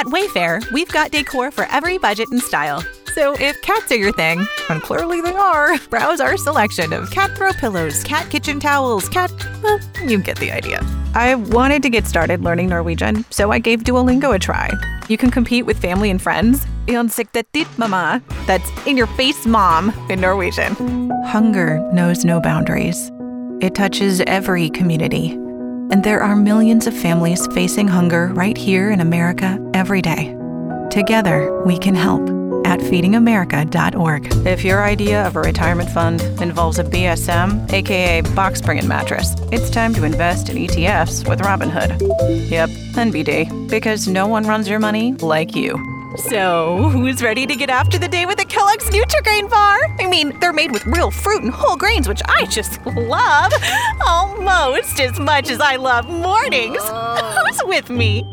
At Wayfair, we've got decor for every budget and style. So if cats are your thing, and clearly they are, browse our selection of cat throw pillows, cat kitchen towels, cat. Well, you get the idea. I wanted to get started learning Norwegian, so I gave Duolingo a try. You can compete with family and friends. dit mamma. That's in your face mom in Norwegian. Hunger knows no boundaries. It touches every community. And there are millions of families facing hunger right here in America every day. Together, we can help at feedingamerica.org. If your idea of a retirement fund involves a BSM, aka box spring and mattress, it's time to invest in ETFs with Robinhood. Yep, NBD, because no one runs your money like you. So, who's ready to get after the day with a Kellogg's Nutrigrain bar? I mean, they're made with real fruit and whole grains, which I just love almost as much as I love mornings. Who's with me?